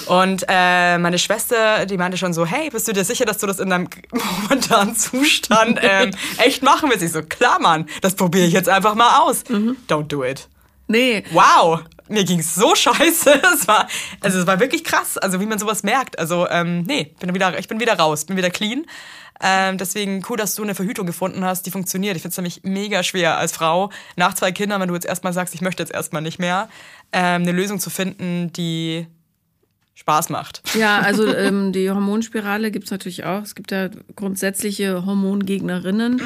Und äh, meine Schwester, die meinte schon so, hey, bist du dir sicher, dass du das in deinem momentanen Zustand ähm, echt machen willst? Ich so, klar, Mann, das probiere ich jetzt einfach mal aus. Mhm. Don't do it. Nee, Wow, mir ging's so scheiße. Es war, also es war wirklich krass, also wie man sowas merkt. Also ähm, nee, bin wieder, ich bin wieder raus, bin wieder clean. Ähm, deswegen cool, dass du eine Verhütung gefunden hast, die funktioniert. Ich finde es nämlich mega schwer als Frau, nach zwei Kindern, wenn du jetzt erstmal sagst, ich möchte jetzt erstmal nicht mehr, ähm, eine Lösung zu finden, die Spaß macht. Ja, also ähm, die Hormonspirale gibt's natürlich auch. Es gibt ja grundsätzliche Hormongegnerinnen.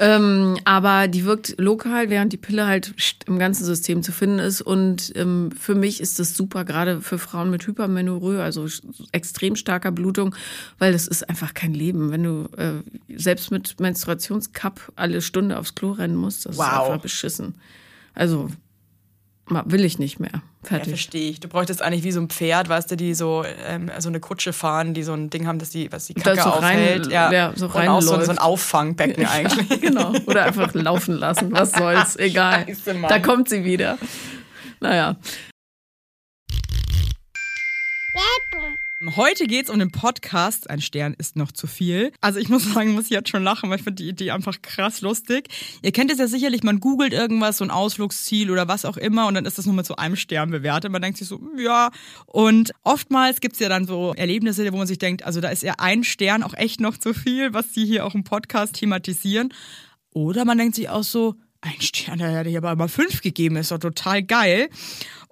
ähm, aber die wirkt lokal, während die Pille halt im ganzen System zu finden ist. Und ähm, für mich ist das super, gerade für Frauen mit Hypermenorrhoe, also extrem starker Blutung, weil das ist einfach kein Leben. Wenn du äh, selbst mit Menstruationscup alle Stunde aufs Klo rennen musst, das Wow. ist einfach beschissen. Also will ich nicht mehr. Ja, Fertig. verstehe ich. Du bräuchtest eigentlich wie so ein Pferd, weißt du, die so, ähm, so eine Kutsche fahren, die so ein Ding haben, dass die, was die Das Kacke so rein- aufhält. ja, so Und auch so, so ein Auffangbecken eigentlich. genau. Oder einfach laufen lassen. Was soll's, egal. Scheiße, da kommt sie wieder. Naja. Heute geht's um den Podcast. Ein Stern ist noch zu viel. Also ich muss sagen, muss ich jetzt schon lachen, weil ich finde die Idee einfach krass lustig. Ihr kennt es ja sicherlich, man googelt irgendwas, so ein Ausflugsziel oder was auch immer und dann ist das nur mit so einem Stern bewertet. Man denkt sich so, ja. Und oftmals gibt's ja dann so Erlebnisse, wo man sich denkt, also da ist ja ein Stern auch echt noch zu viel, was die hier auch im Podcast thematisieren. Oder man denkt sich auch so, ein Stern, der hätte ich aber immer fünf gegeben, ist doch total geil.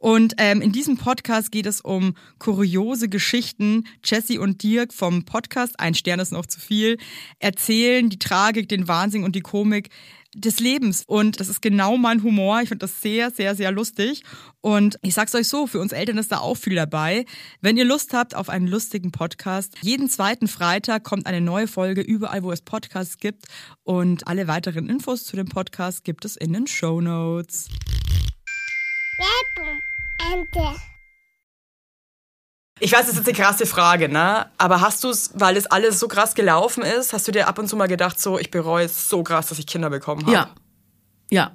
Und ähm, in diesem Podcast geht es um kuriose Geschichten. Jesse und Dirk vom Podcast Ein Stern ist noch zu viel erzählen die Tragik, den Wahnsinn und die Komik des Lebens. Und das ist genau mein Humor. Ich finde das sehr, sehr, sehr lustig. Und ich sag's euch so, für uns Eltern ist da auch viel dabei. Wenn ihr Lust habt auf einen lustigen Podcast, jeden zweiten Freitag kommt eine neue Folge überall, wo es Podcasts gibt. Und alle weiteren Infos zu dem Podcast gibt es in den Show Notes. Ende. Ich weiß, das ist jetzt eine krasse Frage, ne? Aber hast du es, weil es alles so krass gelaufen ist, hast du dir ab und zu mal gedacht, so, ich bereue es so krass, dass ich Kinder bekommen habe? Ja. Ja.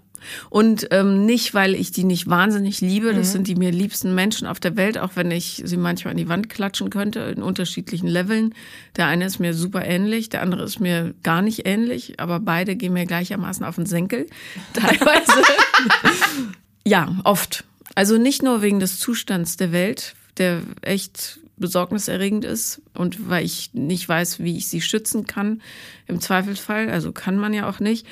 Und ähm, nicht, weil ich die nicht wahnsinnig liebe. Mhm. Das sind die mir liebsten Menschen auf der Welt, auch wenn ich sie manchmal an die Wand klatschen könnte, in unterschiedlichen Leveln. Der eine ist mir super ähnlich, der andere ist mir gar nicht ähnlich, aber beide gehen mir gleichermaßen auf den Senkel. Teilweise. ja, oft. Also nicht nur wegen des Zustands der Welt, der echt besorgniserregend ist und weil ich nicht weiß, wie ich sie schützen kann im Zweifelsfall. Also kann man ja auch nicht.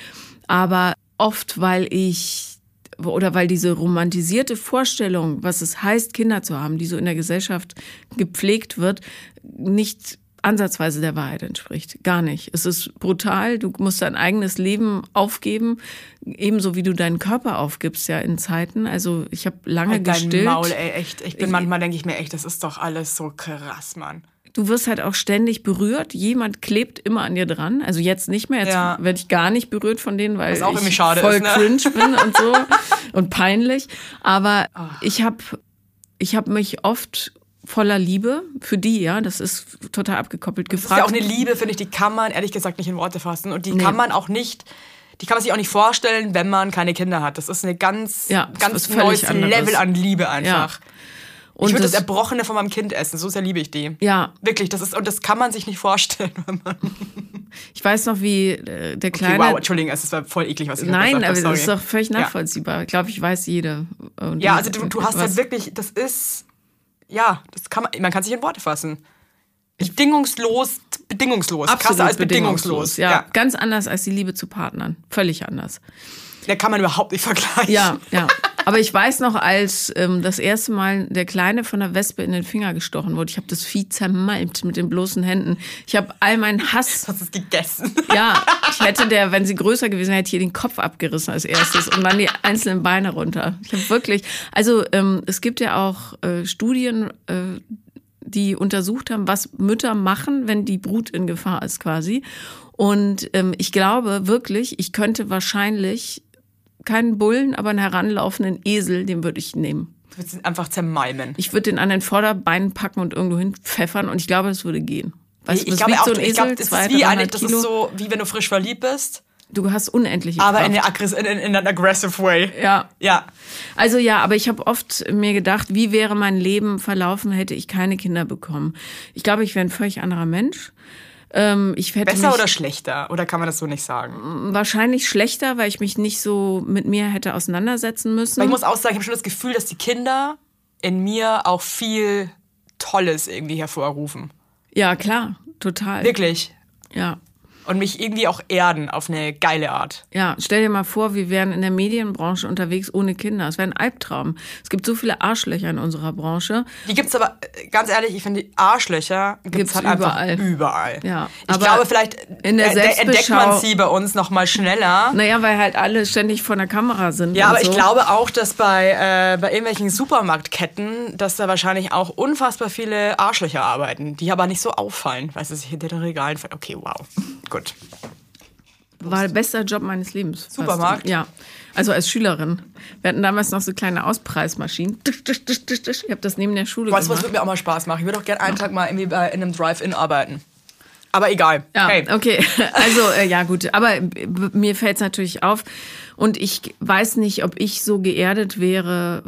Aber oft, weil ich oder weil diese romantisierte Vorstellung, was es heißt, Kinder zu haben, die so in der Gesellschaft gepflegt wird, nicht ansatzweise der Wahrheit entspricht. Gar nicht. Es ist brutal. Du musst dein eigenes Leben aufgeben, ebenso wie du deinen Körper aufgibst, ja, in Zeiten. Also ich habe lange Halt dein gestillt. Maul, ey, echt. Ich bin manchmal denke ich mir echt, das ist doch alles so krass, Mann. Du wirst halt auch ständig berührt. Jemand klebt immer an dir dran. Also jetzt nicht mehr. Jetzt Ja. werde ich gar nicht berührt von denen, weil ich voll ist, ne? cringe bin und so und peinlich. Aber Ah. ich habe ich hab mich oft voller Liebe für die, ja, das ist total abgekoppelt, Das ist gefragt. ja auch eine Liebe, finde ich, die kann man ehrlich gesagt nicht in Worte fassen. Und die Nee. kann man auch nicht, die kann man sich auch nicht vorstellen, wenn man keine Kinder hat. Das ist eine ganz, Ja, ganz neues anderes. Level an Liebe einfach. Und ich würde das, das- Erbrochene von meinem Kind essen, so sehr liebe ich die. Ja, Wirklich, das ist, und das kann man sich nicht vorstellen. Wenn man, ich weiß noch, wie äh, der okay, kleine. wow, Entschuldigung, es war voll eklig, was ich Nein, gesagt aber habe. das ist doch völlig Ja. nachvollziehbar. Ich glaube, ich weiß jede. Und Ja, also du, du hast was- halt wirklich, das ist, ja, das kann man, man kann sich in Worte fassen. Bedingungslos, bedingungslos. absolut Krasser als bedingungslos. Ja, ja. ganz anders als die Liebe zu Partnern. Völlig anders. Da kann man überhaupt nicht vergleichen. Ja, ja. Aber ich weiß noch, als ähm, das erste Mal der Kleine von der Wespe in den Finger gestochen wurde, ich habe das Vieh zermalmt mit den bloßen Händen. Ich habe all meinen Hass. Hast es gegessen. Ja, ich hätte der, wenn sie größer gewesen wäre, hätte ich ihr den Kopf abgerissen als erstes und dann die einzelnen Beine runter. Ich habe wirklich, also ähm, es gibt ja auch äh, Studien, äh, die untersucht haben, was Mütter machen, wenn die Brut in Gefahr ist quasi. Und ähm, ich glaube wirklich, ich könnte wahrscheinlich keinen Bullen, aber einen heranlaufenden Esel, den würde ich nehmen. Du willst ihn einfach zermalmen. Ich würde den an den Vorderbeinen packen und irgendwo hin pfeffern und ich glaube, das würde gehen. Weißt du, ich das glaube auch, so ein ich Esel, glaube, das zwei, ist wie, eine, das Kilo. ist so, wie wenn du frisch verliebt bist Du hast unendliche Aber Kraft. aggress in, in, in an aggressive way. ja. Ja. Also ja, aber ich habe oft mir gedacht, wie wäre mein Leben verlaufen, hätte ich keine Kinder bekommen. Ich glaube, ich wäre ein völlig anderer Mensch. Ähm, Besser mich oder schlechter? Oder kann man das so nicht sagen? wahrscheinlich schlechter, weil ich mich nicht so mit mir hätte auseinandersetzen müssen. Aber ich muss auch sagen, ich habe schon das Gefühl, dass die Kinder in mir auch viel Tolles irgendwie hervorrufen. ja, klar, total. Wirklich. Ja. Und mich irgendwie auch erden auf eine geile Art. Ja, stell dir mal vor, wir wären in der Medienbranche unterwegs ohne Kinder. Es wäre ein Albtraum. Es gibt so viele Arschlöcher in unserer Branche. Die gibt's aber, äh, ganz ehrlich, ich finde, die Arschlöcher gibt's, Gibt's halt überall. einfach überall. Ja, ich glaube, vielleicht in der äh, de- entdeckt man sie bei uns noch mal schneller. Naja, weil halt alle ständig vor der Kamera sind. Ja, aber so. ich glaube auch, dass bei, äh, bei irgendwelchen Supermarktketten, dass da wahrscheinlich auch unfassbar viele Arschlöcher arbeiten, die aber nicht so auffallen, weil sie sich hinter den Regalen Okay, wow. Gut. War der beste Job meines Lebens. fast. Supermarkt? Ja. Also als Schülerin. Wir hatten damals noch so kleine Auspreismaschinen. Ich habe das neben der Schule Weißt du, was gemacht. würde mir auch mal Spaß machen? Ich würde auch gerne einen Tag mal irgendwie bei, in einem Drive-In arbeiten. Aber egal. Ja, hey. okay. Also, äh, ja, gut. Aber b- mir fällt es natürlich auf. Und ich weiß nicht, ob ich so geerdet wäre,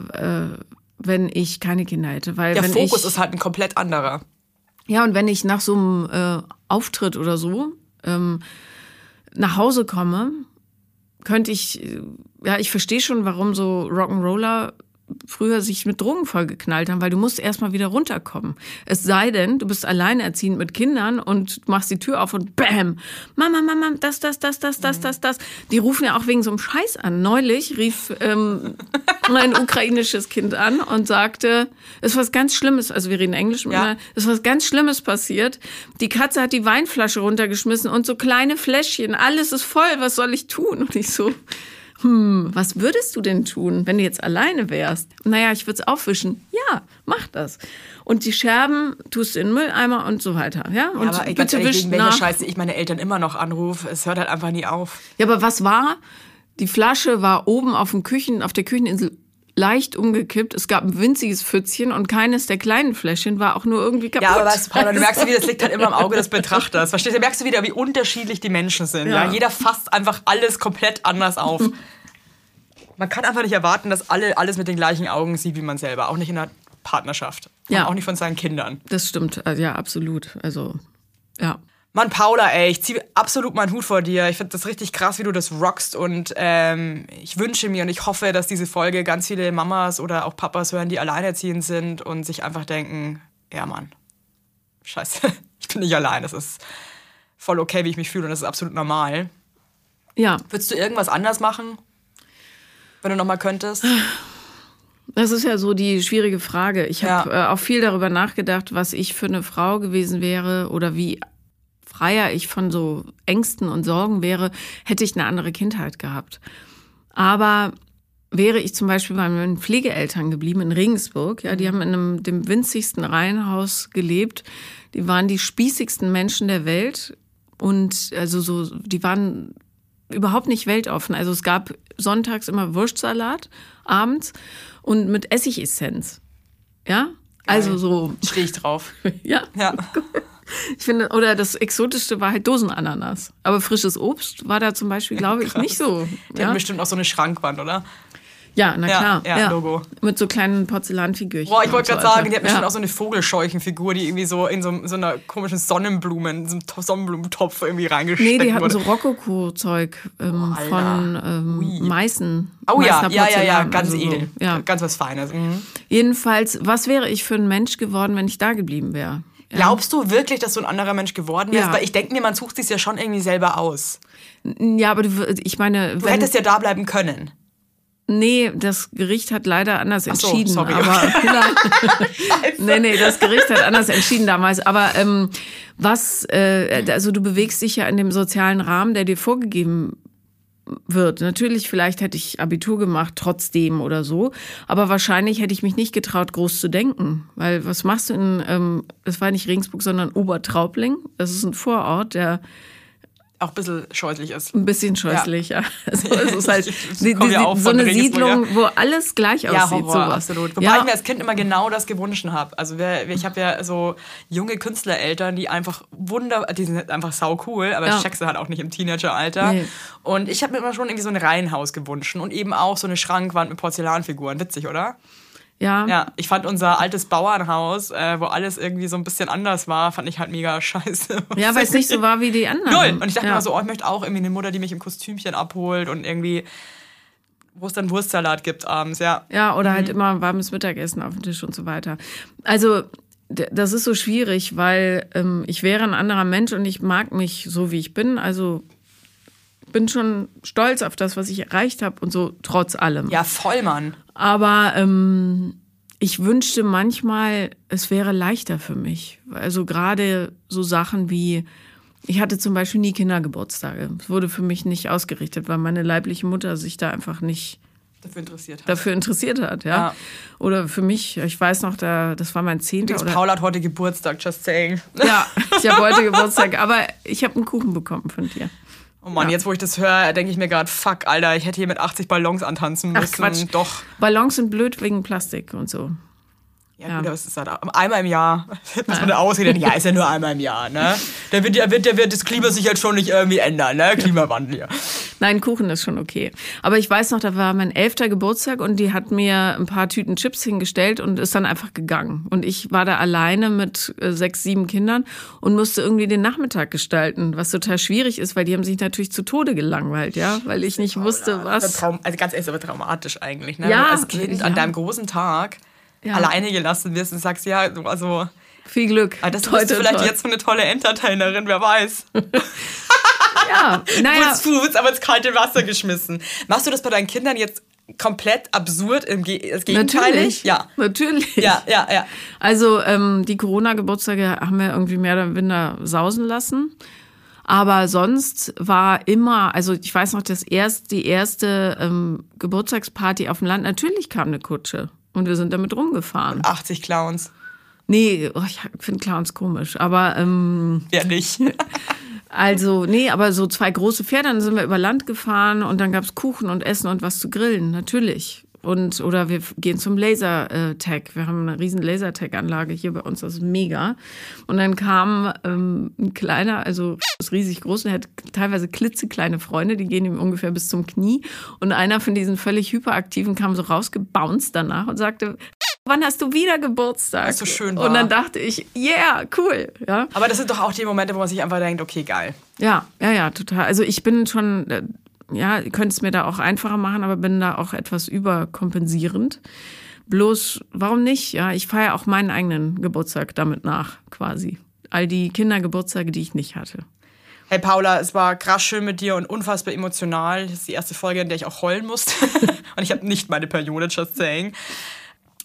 äh, wenn ich keine Kinder hätte. Weil Der wenn Fokus ich, ist halt ein komplett anderer. Ja, und wenn ich nach so einem äh, Auftritt oder so ähm, nach Hause komme, könnte ich, äh, ja, ich verstehe schon, warum so Rock'n'Roller früher sich mit Drogen vollgeknallt haben, weil du musst erstmal wieder runterkommen. Es sei denn, du bist alleinerziehend mit Kindern und machst die Tür auf und bam, Mama, Mama, das, das, das, das, das, das, das. Die rufen ja auch wegen so einem Scheiß an. Neulich rief ähm, ein ukrainisches Kind an und sagte, es ist was ganz Schlimmes, also wir reden Englisch Ja. es ist was ganz Schlimmes passiert. Die Katze hat die Weinflasche runtergeschmissen und so kleine Fläschchen, alles ist voll, was soll ich tun? Und ich so, hm, was würdest du denn tun, wenn du jetzt alleine wärst? Naja, ich würde es aufwischen. Ja, mach das. Und die Scherben tust du in den Mülleimer und so weiter. Ja, und aber ey, ganz bitte ehrlich, wisch wegen welcher nach. Scheiße ich meine Eltern immer noch anrufe, es hört halt einfach nie auf. Ja, aber was war? Die Flasche war oben auf dem Küchen, auf der Kücheninsel leicht umgekippt. Es gab ein winziges Pfützchen und keines der kleinen Fläschchen war auch nur irgendwie kaputt. Ja, aber weißt du, Paula, du merkst, wie das liegt halt immer im Auge des Betrachters. Verstehst du? Merkst du wieder, wie unterschiedlich die Menschen sind. Ja. Ja. Jeder fasst einfach alles komplett anders auf. Man kann einfach nicht erwarten, dass alle alles mit den gleichen Augen sieht wie man selber. Auch nicht in einer Partnerschaft. Ja. Und auch nicht von seinen Kindern. Das stimmt, Also, ja, absolut. Also, ja. Mann, Paula, ey, ich ziehe absolut meinen Hut vor dir. Ich finde das richtig krass, wie du das rockst. Und ähm, ich wünsche mir und ich hoffe, dass diese Folge ganz viele Mamas oder auch Papas hören, die alleinerziehend sind und sich einfach denken, ja Mann, scheiße, ich bin nicht allein. Das ist voll okay, wie ich mich fühle und das ist absolut normal. Ja, Würdest du irgendwas anders machen, wenn du nochmal könntest? Das ist ja so die schwierige Frage. Ich habe Ja. äh, auch viel darüber nachgedacht, was ich für eine Frau gewesen wäre oder wie freier ich von so Ängsten und Sorgen wäre, hätte ich eine andere Kindheit gehabt. Aber wäre ich zum Beispiel bei meinen Pflegeeltern geblieben in Regensburg, ja, die haben in einem, dem winzigsten Reihenhaus gelebt. Die waren die spießigsten Menschen der Welt und also so, die waren überhaupt nicht weltoffen. Also es gab sonntags immer Wurstsalat abends und mit Essigessenz. Ja? Also so, Stehe ich drauf. ja. Ja. Ich finde, oder das Exotischste war halt Dosenananas. Aber frisches Obst war da zum Beispiel, glaube ich, nicht so. Die Ja, haben bestimmt auch so eine Schrankwand, oder? ja na Ja, klar. ja, Logo. Mit so kleinen Porzellanfigürchen. Boah, ich wollte gerade so sagen, die hat bestimmt ja. auch so eine Vogelscheuchenfigur, die irgendwie so in so, so einer komischen Sonnenblumen, in so einem To- Sonnenblumentopf irgendwie reingesteckt Nee, die hatten wurde. so Rokoko-Zeug ähm, Alter. von ähm, Ui. Meißen. Oh ja, Meißner ja, ja, ja, ganz also so. edel. Ja. Ganz was Feines. Mhm. Jedenfalls, was wäre ich für ein Mensch geworden, wenn ich da geblieben wäre? Glaubst du wirklich, dass du ein anderer Mensch geworden wärst? Ja. Weil ich denke mir, man sucht sich ja schon irgendwie selber aus. Ja, aber du, ich meine, Du hättest ja da bleiben können. nee, das Gericht hat leider anders so, entschieden. sorry, aber nee, nee, das Gericht hat anders entschieden damals. Aber ähm, was, äh, also du bewegst dich ja in dem sozialen Rahmen, der dir vorgegeben wird. Natürlich, vielleicht hätte ich Abitur gemacht, trotzdem oder so. Aber wahrscheinlich hätte ich mich nicht getraut, groß zu denken. Weil was machst du in, ähm, es war nicht Regensburg, sondern Obertraubling. Das ist ein Vorort, der auch ein bisschen scheußlich ist. Ein bisschen scheußlich, ja. Also, es ist halt die, die, ja so eine Siedlung, wo alles gleich Ja, aussieht. Horror, sowas. absolut. Wobei ja, ich mir als Kind immer genau das gewünscht habe. Also wir- ich habe ja so junge Künstlereltern, die einfach wunder, die sind einfach sau cool, aber Ja. ich check's halt auch nicht im Teenageralter. Nee. Und ich habe mir immer schon irgendwie so ein Reihenhaus gewünscht und eben auch so eine Schrankwand mit Porzellanfiguren. Witzig, oder? Ja, Ja, ich fand unser altes Bauernhaus, äh, wo alles irgendwie so ein bisschen anders war, fand ich halt mega scheiße. ja weil es nicht so war wie die anderen. Null. Und ich dachte ja. immer so, oh, ich möchte auch irgendwie eine Mutter, die mich im Kostümchen abholt und irgendwie, wo es dann Wurstsalat gibt abends, ja. Ja, oder Mhm. halt immer warmes Mittagessen auf dem Tisch und so weiter. Also, das ist so schwierig, weil ähm, ich wäre ein anderer Mensch und ich mag mich so, wie ich bin. Also bin schon stolz auf das, was ich erreicht habe und so, trotz allem. Ja, voll, Mann. Aber ähm, ich wünschte manchmal, es wäre leichter für mich. Also gerade so Sachen wie, ich hatte zum Beispiel nie Kindergeburtstage. Es wurde für mich nicht ausgerichtet, weil meine leibliche Mutter sich da einfach nicht Dafür interessiert hat. dafür interessiert hat, ja. Ja. Oder für mich, ich weiß noch, da, das war mein zehnter oder Paul hat heute Geburtstag, just saying. ja, ich habe heute Geburtstag, aber ich habe einen Kuchen bekommen von dir. Oh Mann, Ja. jetzt wo ich das höre, denke ich mir gerade, fuck, Alter, ich hätte hier mit 80 Ballons antanzen Ach, müssen. Quatsch. Doch. Ballons sind blöd wegen Plastik und so. Ja, Ja. gut, aber es ist halt einmal im Jahr. Muss man da ausreden. Ja, ist ja nur einmal im Jahr, ne? Da wird, da wird, da wird das Klima sich halt schon nicht irgendwie ändern, ne? Klimawandel hier. Nein, Kuchen ist schon okay. Aber ich weiß noch, da war mein elfter Geburtstag und die hat mir ein paar Tüten Chips hingestellt und ist dann einfach gegangen. Und ich war da alleine mit äh, sechs, sieben Kindern und musste irgendwie den Nachmittag gestalten, was total schwierig ist, weil die haben sich natürlich zu Tode gelangweilt, ja, weil ich nicht wusste, Das was. war Traum, also ganz ehrlich, aber traumatisch eigentlich, ne? Ja, als Kind ja. an deinem großen Tag Ja. alleine gelassen wirst und sagst, ja, also, Viel Glück. ah, das Toi, bist du vielleicht toi. jetzt so eine tolle Entertainerin, wer weiß. Ja, naja. Du wurdest aber ins kalte Wasser geschmissen. Machst du das bei deinen Kindern jetzt komplett absurd im Ge das Gegenteilig? Natürlich. Ja. Natürlich. Ja, ja, ja. Also ähm, die Corona-Geburtstage haben wir irgendwie mehr oder minder sausen lassen. Aber sonst war immer, also ich weiß noch, das erst, die erste ähm, Geburtstagsparty auf dem Land, natürlich kam eine Kutsche. Und wir sind damit rumgefahren. 80 Clowns. Nee, oh, ich finde Clowns komisch. Aber ähm, Ja, nicht. also, nee, aber so zwei große Pferde, dann sind wir über Land gefahren und dann gab's Kuchen und Essen und was zu grillen, natürlich. Und, oder wir gehen zum Laser-Tag. Wir haben eine riesen Laser-Tag-Anlage hier bei uns, das ist mega. Und dann kam ähm, ein kleiner, also ist riesig groß und er hat teilweise klitzekleine Freunde, die gehen ihm ungefähr bis zum Knie. Und einer von diesen völlig hyperaktiven kam so rausgebounced danach und sagte, wann hast du wieder Geburtstag? Was so schön war. Und dann dachte ich, yeah, cool. Ja. Aber das sind doch auch die Momente, wo man sich einfach denkt, okay, geil. Ja, ja, ja, total. Also ich bin schon, äh, ja, ihr könnt es mir da auch einfacher machen, aber bin da auch etwas überkompensierend. Bloß, warum nicht? Ja, ich feiere auch meinen eigenen Geburtstag damit nach, quasi. All die Kindergeburtstage, die ich nicht hatte. Hey Paula, es war krass schön mit dir und unfassbar emotional. Das ist die erste Folge, in der ich auch heulen musste. und ich habe nicht meine Periode, just saying.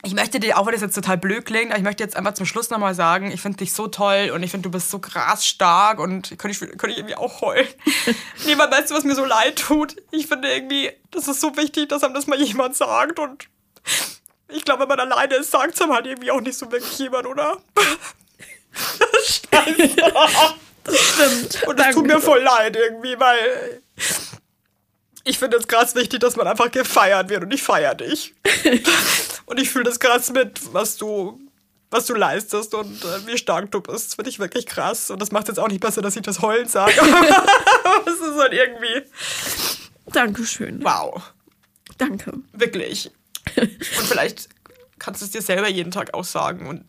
Ich möchte dir, auch wenn das jetzt total blöd klingt, aber ich möchte jetzt einfach zum Schluss nochmal sagen, ich finde dich so toll und ich finde, du bist so krass stark und könnte ich, könnte ich irgendwie auch heulen. Niemand weißt du, was mir so leid tut. Ich finde irgendwie, das ist so wichtig, dass einem das mal jemand sagt und ich glaube, wenn man alleine ist, sagt es einem halt irgendwie auch nicht so wirklich jemand, oder? Scheiße. Stimmt. Und es tut mir voll leid irgendwie, weil ich finde es krass wichtig, dass man einfach gefeiert wird und ich feiere dich. und ich fühle das krass mit, was du, was du leistest und äh, wie stark du bist. Das finde ich wirklich krass. Und das macht jetzt auch nicht besser, dass ich das heulen sage. Aber es ist halt irgendwie, Dankeschön. wow, Danke. wirklich. Und vielleicht kannst du es dir selber jeden Tag auch sagen und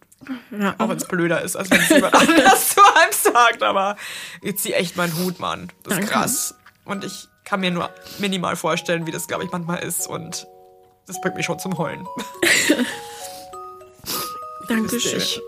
Ja. auch wenn es blöder ist, als wenn es jemand anders zu einem sagt. Aber ich zieh echt meinen Hut, Mann. Das ist Danke. krass. Und ich kann mir nur minimal vorstellen, wie das, glaube ich, manchmal ist. Und das bringt mich schon zum Heulen. Dankeschön.